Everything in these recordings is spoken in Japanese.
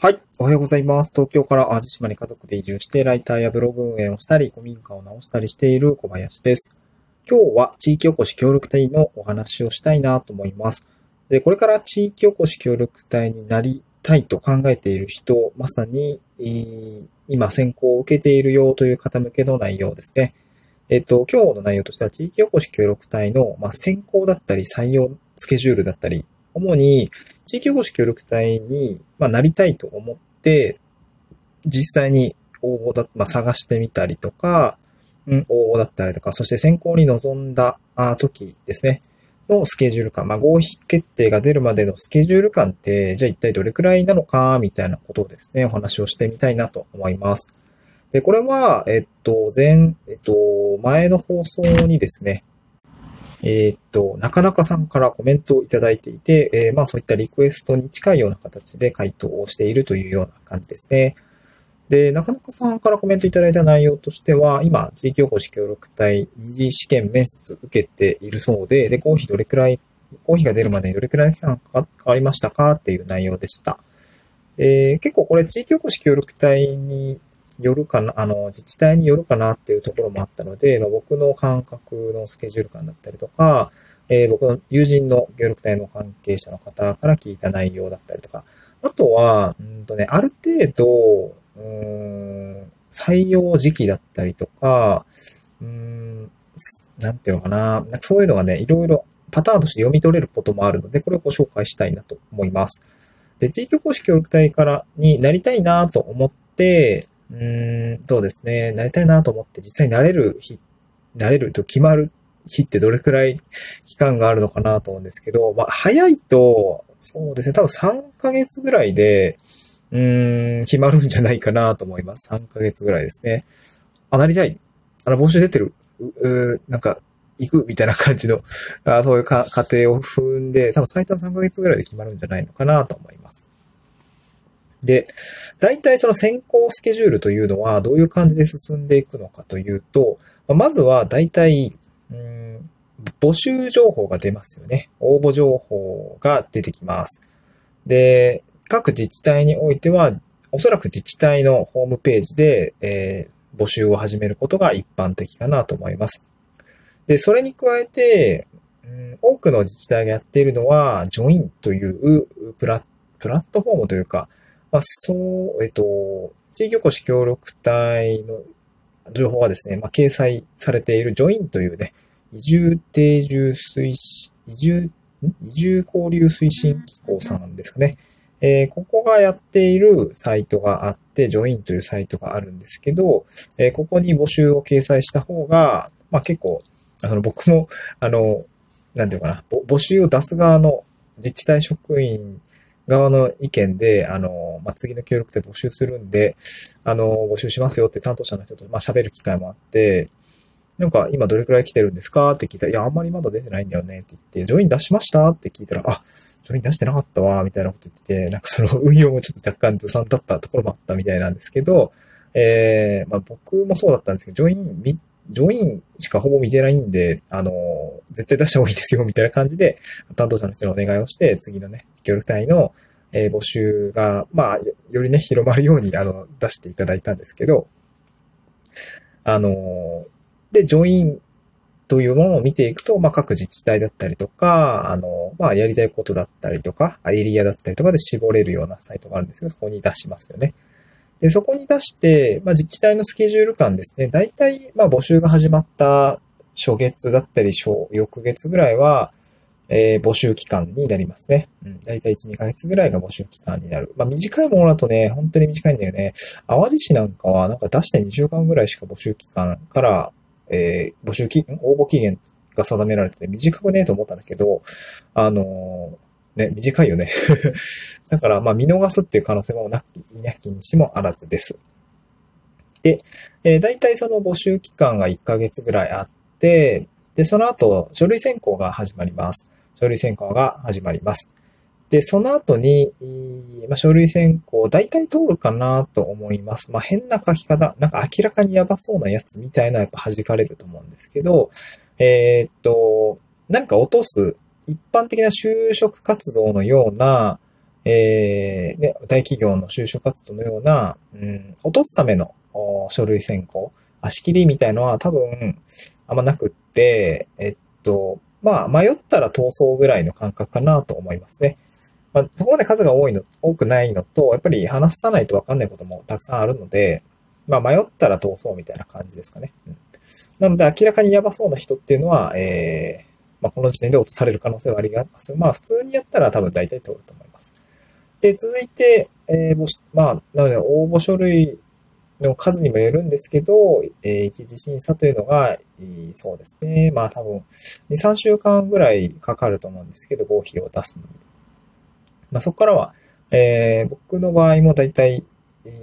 はい。おはようございます。東京から淡路島に家族で移住して、ライターやブログ運営をしたり、古民家を直したりしている小林です。今日は地域おこし協力隊のお話をしたいなと思います。で、これから地域おこし協力隊になりたいと考えている人、まさに、今選考を受けているよという方向けの内容ですね。えっと、今日の内容としては地域おこし協力隊の、まあ、選考だったり採用スケジュールだったり、主に地域おこし協力隊に、まあ、なりたいと思って、実際に応募だ、まあ、探してみたりとか、うん、応募だったりとか、そして選考に臨んだ時ですね、のスケジュール感、まあ、合否決定が出るまでのスケジュール感って、じゃあ一体どれくらいなのか、みたいなことをですね、お話をしてみたいなと思います。で、これは、えっと、前、えっと、前の放送にですね、えー、っと、なかなかさんからコメントをいただいていて、えー、まあそういったリクエストに近いような形で回答をしているというような感じですね。で、なかなかさんからコメントいただいた内容としては、今、地域おこし協力隊二次試験面接受けているそうで、で、公費どれくらい、公費が出るまでにどれくらい期間かかりましたかっていう内容でした。えー、結構これ地域おこし協力隊によるかな、あの、自治体によるかなっていうところもあったので、まあ、僕の感覚のスケジュール感だったりとか、えー、僕の友人の協力隊の関係者の方から聞いた内容だったりとか、あとは、うんとね、ある程度、うん、採用時期だったりとか、うん、なんていうのかな、そういうのがね、いろいろパターンとして読み取れることもあるので、これをご紹介したいなと思います。で、地域おこし協力隊からになりたいなと思って、うーん、そうですね。なりたいなと思って実際になれる日、なれると決まる日ってどれくらい期間があるのかなと思うんですけど、まあ、早いと、そうですね。多分3ヶ月ぐらいで、うーん、決まるんじゃないかなと思います。3ヶ月ぐらいですね。あ、なりたい。あの、募集出てる。う、うなんか、行くみたいな感じの、あそういうか過程を踏んで、多分最短3ヶ月ぐらいで決まるんじゃないのかなと思います。で、大体その先行スケジュールというのはどういう感じで進んでいくのかというと、まずは大体、うん募集情報が出ますよね。応募情報が出てきます。で、各自治体においては、おそらく自治体のホームページで、えー、募集を始めることが一般的かなと思います。で、それに加えて、うん、多くの自治体がやっているのは、ジョインというプラットフォームというか、まあ、そう、えっと、地域おこし協力隊の情報はですね、まあ、掲載されているジョインというね、移住定住推進、移住、移住交流推進機構さんですかね。えー、ここがやっているサイトがあって、ジョインというサイトがあるんですけど、えー、ここに募集を掲載した方が、まあ結構、あの僕も、あの、なんていうかな、募集を出す側の自治体職員側の意見で、あの、まあ、次の協力で募集するんで、あの、募集しますよって担当者の人と、まあ、喋る機会もあって、なんか今どれくらい来てるんですかって聞いたら、いや、あんまりまだ出てないんだよねって言って、ジョイン出しましたって聞いたら、あ、ジョイン出してなかったわ、みたいなこと言ってて、なんかその運用もちょっと若干ずさんだったところもあったみたいなんですけど、えー、まあ僕もそうだったんですけど、ジョイン3ジョインしかほぼ見てないんで、あの、絶対出した方がいいですよ、みたいな感じで、担当者の人にお願いをして、次のね、協力隊の、えー、募集が、まあ、よりね、広まるように、あの、出していただいたんですけど、あの、で、ジョインというものを見ていくと、まあ、各自治体だったりとか、あの、まあ、やりたいことだったりとか、エリアだったりとかで絞れるようなサイトがあるんですけど、そこに出しますよね。で、そこに出して、まあ、自治体のスケジュール感ですね。大体、まあ、募集が始まった初月だったり、初、翌月ぐらいは、えー、募集期間になりますね。うん。だいたい1、2ヶ月ぐらいが募集期間になる。まあ、短いものだとね、本当に短いんだよね。淡路市なんかは、なんか出して2週間ぐらいしか募集期間から、えー、募集期、応募期限が定められてて、短くねえと思ったんだけど、あのー、ね、短いよね。だから、まあ、見逃すっていう可能性もなき、なきにしもあらずです。で、えー、大体その募集期間が1ヶ月ぐらいあって、で、その後、書類選考が始まります。書類選考が始まります。で、その後に、まあ、書類選考、大体通るかなと思います。まあ、変な書き方、なんか明らかにやばそうなやつみたいなやっぱ弾かれると思うんですけど、えー、っと、何か落とす、一般的な就職活動のような、えー、ね、大企業の就職活動のような、うん、落とすための書類選考、足切りみたいのは多分あんまなくって、えっと、まあ、迷ったら逃走ぐらいの感覚かなと思いますね。まあ、そこまで数が多いの、多くないのと、やっぱり話さないとわかんないこともたくさんあるので、まあ、迷ったら逃走みたいな感じですかね。うん、なので、明らかにやばそうな人っていうのは、えー、まあ、この時点で落とされる可能性はあります。まあ、普通にやったら多分大体通ると思います。で、続いて、えー、まあ、なので、応募書類の数にもよるんですけど、えー、一次審査というのが、そうですね。まあ多分、2、3週間ぐらいかかると思うんですけど、合否を出すのに。まあそこからは、えー、僕の場合もだいたい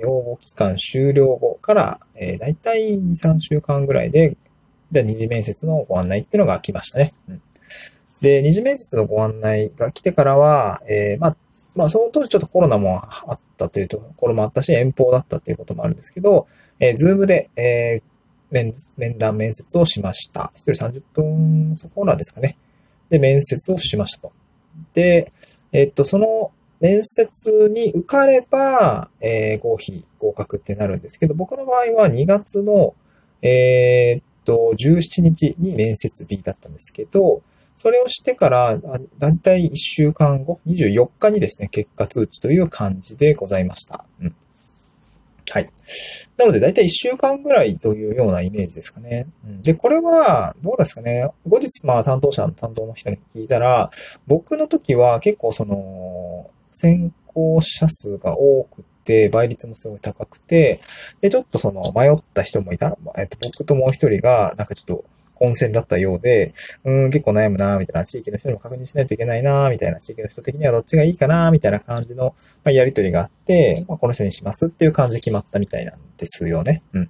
応募期間終了後から、えー、だいたい2、3週間ぐらいで、じゃあ二次面接のご案内っていうのが来ましたね。うん、で、二次面接のご案内が来てからは、えー、まあ、まあ、その当時ちょっとコロナもあったというところもあったし、遠方だったということもあるんですけど、えー、ズームで、えー、面、面談面接をしました。一人30分そこらですかね。で、面接をしましたと。で、えー、っと、その面接に受かれば、えー、合否、合格ってなるんですけど、僕の場合は2月の、えー、っと、17日に面接日だったんですけど、それをしてから、だいたい1週間後、24日にですね、結果通知という感じでございました。うん。はい。なので、だいたい1週間ぐらいというようなイメージですかね。うん、で、これは、どうですかね。後日、まあ、担当者の担当の人に聞いたら、僕の時は結構その、先行者数が多くて、倍率もすごい高くて、で、ちょっとその、迷った人もいた。えっと、僕ともう一人が、なんかちょっと、混戦だったようで、うん、結構悩むなみたいな、地域の人にも確認しないといけないなみたいな、地域の人的にはどっちがいいかなみたいな感じの、まあ、やりとりがあって、まあ、この人にしますっていう感じで決まったみたいなんですよね。うん。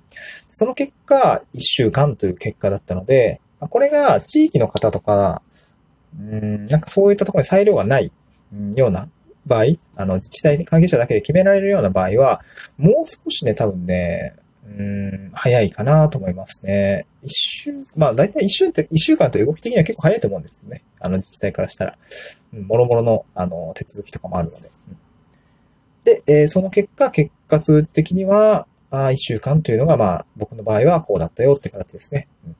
その結果、1週間という結果だったので、まこれが地域の方とか、うん、なんかそういったところに裁量がないような場合、あの、自治体関係者だけで決められるような場合は、もう少しね、多分ね、うん、早いかなと思いますね。一週、まあ大体一週って、一週間と動き的には結構早いと思うんですけどね。あの自治体からしたら。うん、もろもろの、あの、手続きとかもあるので。うん、で、えー、その結果、結果通的には、あ一週間というのが、まあ、僕の場合はこうだったよって形ですね。うん、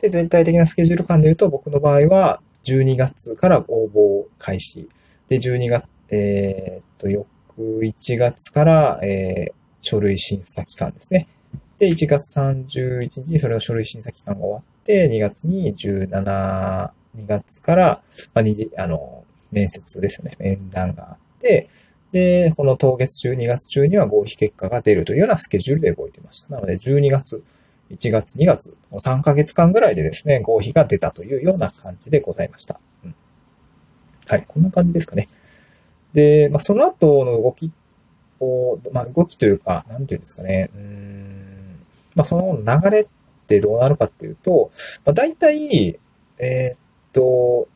で、全体的なスケジュール感で言うと、僕の場合は、12月から応募開始。で、12月、え、っと、翌1月から、えー、書類審査期間ですね。で、1月31日にそれの書類審査期間が終わって、2月に17、2月から、まあ、次、あの、面接ですよね。面談があって、で、この当月中、2月中には合否結果が出るというようなスケジュールで動いてました。なので、12月、1月、2月、3ヶ月間ぐらいでですね、合否が出たというような感じでございました。うん、はい、こんな感じですかね。で、まあ、その後の動きを、まあ、動きというか、なんていうんですかね、うんまあ、その流れってどうなるかっていうと、まあ、大体、えー、っと、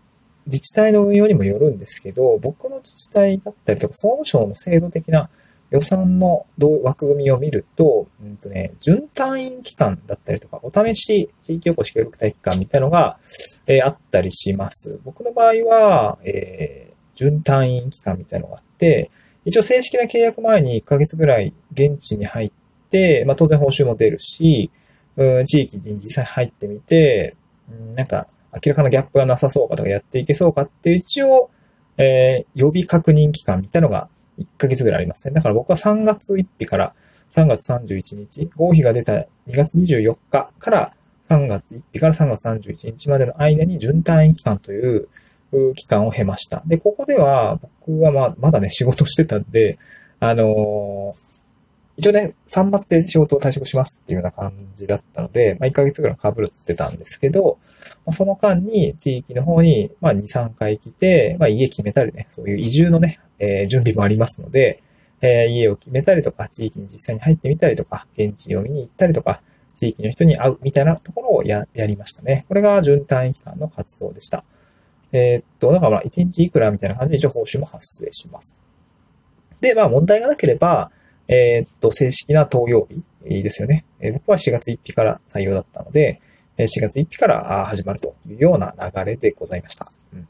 自治体の運用にもよるんですけど、僕の自治体だったりとか、総務省の制度的な予算の枠組みを見ると、うんとね、準単位期間だったりとか、お試し地域おこし協力隊期間みたいなのが、えー、あったりします。僕の場合は、えー、準単位期間みたいなのがあって、一応正式な契約前に1ヶ月ぐらい現地に入って、まあ当然報酬も出るし、うん、地域に実際入ってみて、うん、なんか明らかなギャップがなさそうかとかやっていけそうかって一応、えー、予備確認期間みたいなのが1ヶ月ぐらいありますね。だから僕は3月1日から3月31日、合否が出た2月24日から3月1日から3月31日までの間に準単位期間という期間を経ました。で、ここでは僕はまあまだね仕事してたんで、あのー一応ね、3月で仕事を退職しますっていうような感じだったので、まあ、1ヶ月ぐらい被ってたんですけど、まあ、その間に地域の方に、まあ、2、3回来て、まあ、家決めたりね、そういう移住のね、えー、準備もありますので、えー、家を決めたりとか、地域に実際に入ってみたりとか、現地を見に行ったりとか、地域の人に会うみたいなところをや、やりましたね。これが準単位期間の活動でした。えー、っと、だからまあ、1日いくらみたいな感じで一応報酬も発生します。で、まあ、問題がなければ、えー、っと、正式な投用日ですよね。えー、僕は4月1日から採用だったので、4月1日から始まるというような流れでございました。うん、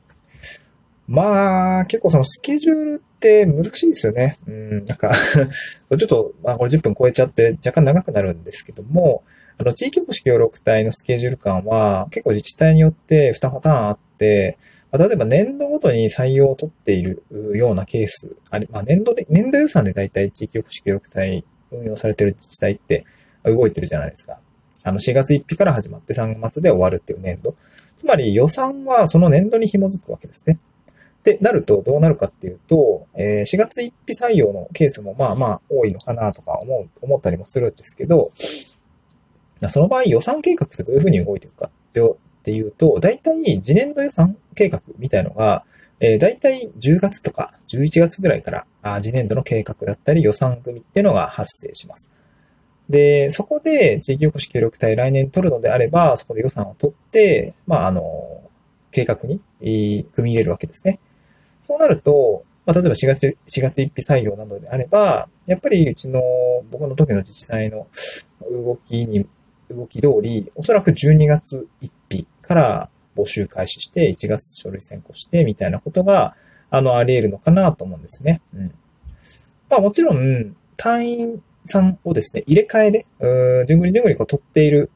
まあ、結構そのスケジュールって難しいですよね。うん、なんか ちょっと、まあこれ10分超えちゃって若干長くなるんですけども、あの、地域おこし協力隊のスケジュール感は結構自治体によって2パターンあって、ま、例えば年度ごとに採用を取っているようなケース、あり、まあ年度で、年度予算で大体地域おこし協力隊運用されてる自治体って動いてるじゃないですか。あの、4月1日から始まって3月末で終わるっていう年度。つまり予算はその年度に紐づくわけですね。ってなるとどうなるかっていうと、え、4月1日採用のケースもまあまあ多いのかなとか思う、思ったりもするんですけど、その場合予算計画ってどういうふうに動いていくかっていうと、大体次年度予算計画みたいのが、えー、大体10月とか11月ぐらいからあ次年度の計画だったり予算組っていうのが発生します。で、そこで地域おこし協力隊来年取るのであれば、そこで予算を取って、まあ、あの、計画に組み入れるわけですね。そうなると、まあ、例えば4月、4月1日採用などであれば、やっぱりうちの、僕の時の自治体の動きに、動き通り、おそらく12月1日から募集開始して、1月書類選考して、みたいなことが、あの、あり得るのかなと思うんですね。うん。まあもちろん、隊員さんをですね、入れ替えで、うーじゅんぐりじゅんぐりこう取っている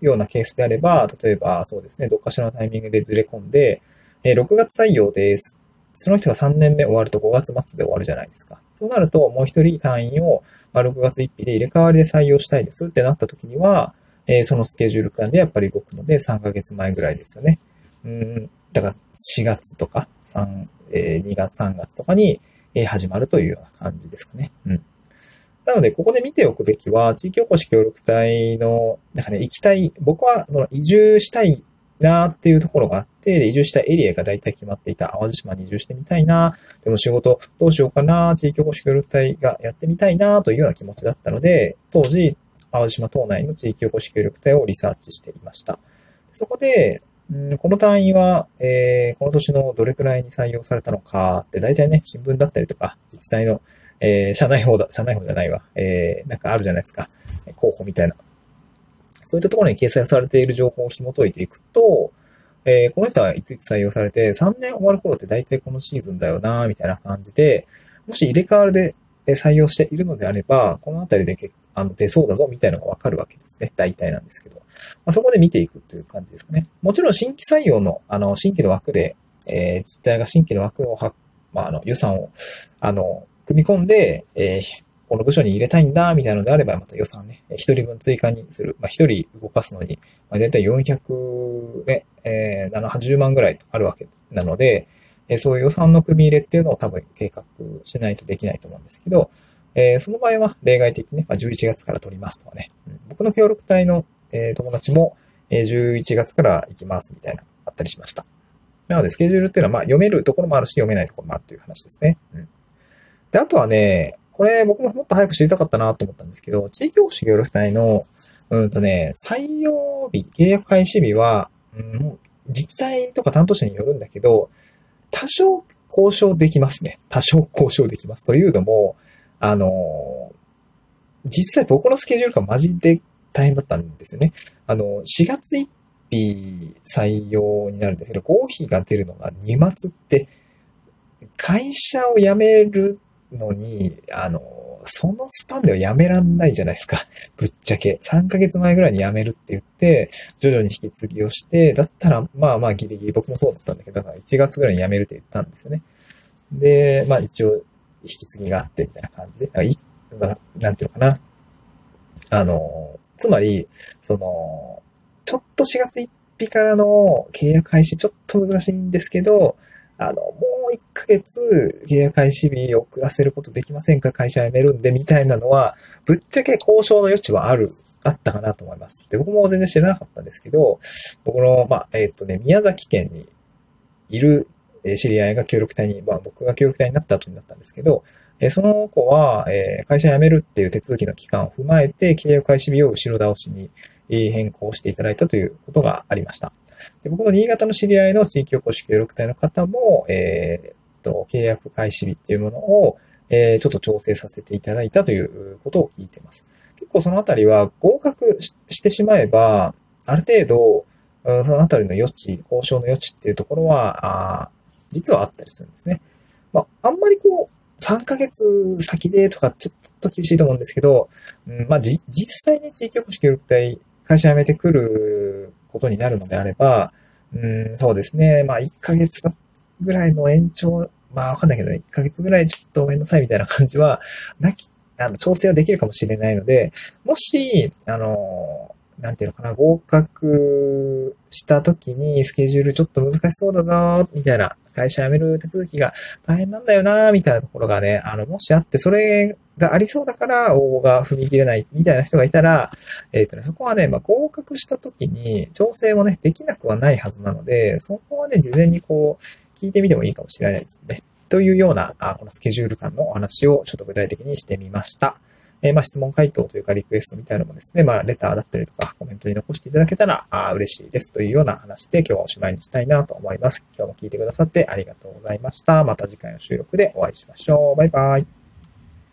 ようなケースであれば、例えばそうですね、どっかしらのタイミングでずれ込んで、えー、6月採用ですその人が3年目終わると5月末で終わるじゃないですか。そうなると、もう一人隊員をまあ6月1日で入れ替わりで採用したいですってなった時には、えー、そのスケジュール感でやっぱり動くので3ヶ月前ぐらいですよね。うん、だから4月とか3、えー、2月3月とかに、え、始まるというような感じですかね。うん。なので、ここで見ておくべきは、地域おこし協力隊の、なんかね、行きたい、僕はその移住したいなっていうところがあって、移住したエリアが大体決まっていた。淡路島に移住してみたいな。でも仕事どうしようかな。地域おこし協力隊がやってみたいなというような気持ちだったので、当時、淡路島島内の地域おこし協力隊をリサーチしていました。そこで、んこの単位は、えー、この年のどれくらいに採用されたのかって、大体ね、新聞だったりとか、自治体の、えー、社内法だ、社内法じゃないわ、えー、なんかあるじゃないですか。候補みたいな。そういったところに掲載されている情報を紐解いていくと、えー、この人はいついつ採用されて、3年終わる頃って大体このシーズンだよな、みたいな感じで、もし入れ替わりで採用しているのであれば、このあたりで結あの出そうだぞ、みたいなのがわかるわけですね。大体なんですけど。まあ、そこで見ていくという感じですかね。もちろん新規採用の、あの、新規の枠で、えー、自治体が新規の枠をは、まあ、あの、予算を、あの、組み込んで、えー、この部署に入れたいんだ、みたいなのであれば、また予算ね、一人分追加にする。まあ、一人動かすのに、まあ、だいたい400ね、えー、780万ぐらいあるわけなので、えー、そういう予算の組み入れっていうのを多分計画しないとできないと思うんですけど、えー、その場合は例外的にね、まあ、11月から取りますとかね、うん、僕の協力隊の、えー、友達も、え、11月から行きますみたいな、あったりしました。なので、スケジュールっていうのは、まあ、読めるところもあるし、読めないところもあるという話ですね。うん。で、あとはね、これ僕ももっと早く知りたかったなと思ったんですけど、地域保守協力隊の、うんとね、採用日、契約開始日は、うん、自治体とか担当者によるんだけど、多少交渉できますね。多少交渉できます。というのも、あの、実際僕のスケジュールがマジで大変だったんですよね。あの、4月1日採用になるんですけど、合否が出るのが2月って、会社を辞めるのに、あの、そのスパンではやめらんないじゃないですか。ぶっちゃけ。3ヶ月前ぐらいに辞めるって言って、徐々に引き継ぎをして、だったら、まあまあギリギリ僕もそうだったんだけど、だから1月ぐらいに辞めるって言ったんですよね。で、まあ一応、引き継ぎがあってみたいな感じで、だからいだなんていうのかな。あの、つまり、その、ちょっと4月1日からの契約開始ちょっと難しいんですけど、あの、もう1ヶ月契約開始日遅らせることできませんか？会社辞めるんで、みたいなのは、ぶっちゃけ交渉の余地はある、あったかなと思います。で、僕も全然知らなかったんですけど、僕の、まあ、えっ、とね、宮崎県にいるえ知り合いが協力隊に、まあ僕が協力隊になった後になったんですけど、えその子は、え会社辞めるっていう手続きの期間を踏まえて、契約開始日を後ろ倒しに変更していただいたということがありました。で僕の新潟の知り合いの地域おこし協力隊の方も、えー、っと、契約開始日っていうものを、え、ちょっと調整させていただいたということを聞いています。結構そのあたりは合格してしまえば、ある程度、そのあたりの余地、交渉の余地っていうところは、あ実はあったりするんですね。まあ、あんまりこう、3ヶ月先でとかちょっと厳しいと思うんですけど、うん、まあ、じ、実際に地域おこし協力隊会社辞めてくることになるのであれば、うん、そうですね。まあ、1ヶ月ぐらいの延長、まあ、わかんないけど、1ヶ月ぐらいちょっとごめんなさいみたいな感じは、なき、あの、調整はできるかもしれないので、もし、あの、なんていうのかな、合格した時にスケジュールちょっと難しそうだぞ、みたいな、会社辞める手続きが大変なんだよな、みたいなところがね、あの、もしあって、それがありそうだから応募が踏み切れない、みたいな人がいたら、えっ、ー、とね、そこはね、まあ、合格した時に調整もね、できなくはないはずなので、そこはね、事前にこう、聞いてみてもいいかもしれないですね。というような、あこのスケジュール感のお話をちょっと具体的にしてみました。え、まあ、質問回答というかリクエストみたいなのもですね、まあ、レターだったりとかコメントに残していただけたらあ嬉しいですというような話で今日はおしまいにしたいなと思います。今日も聞いてくださってありがとうございました。また次回の収録でお会いしましょう。バイバイ。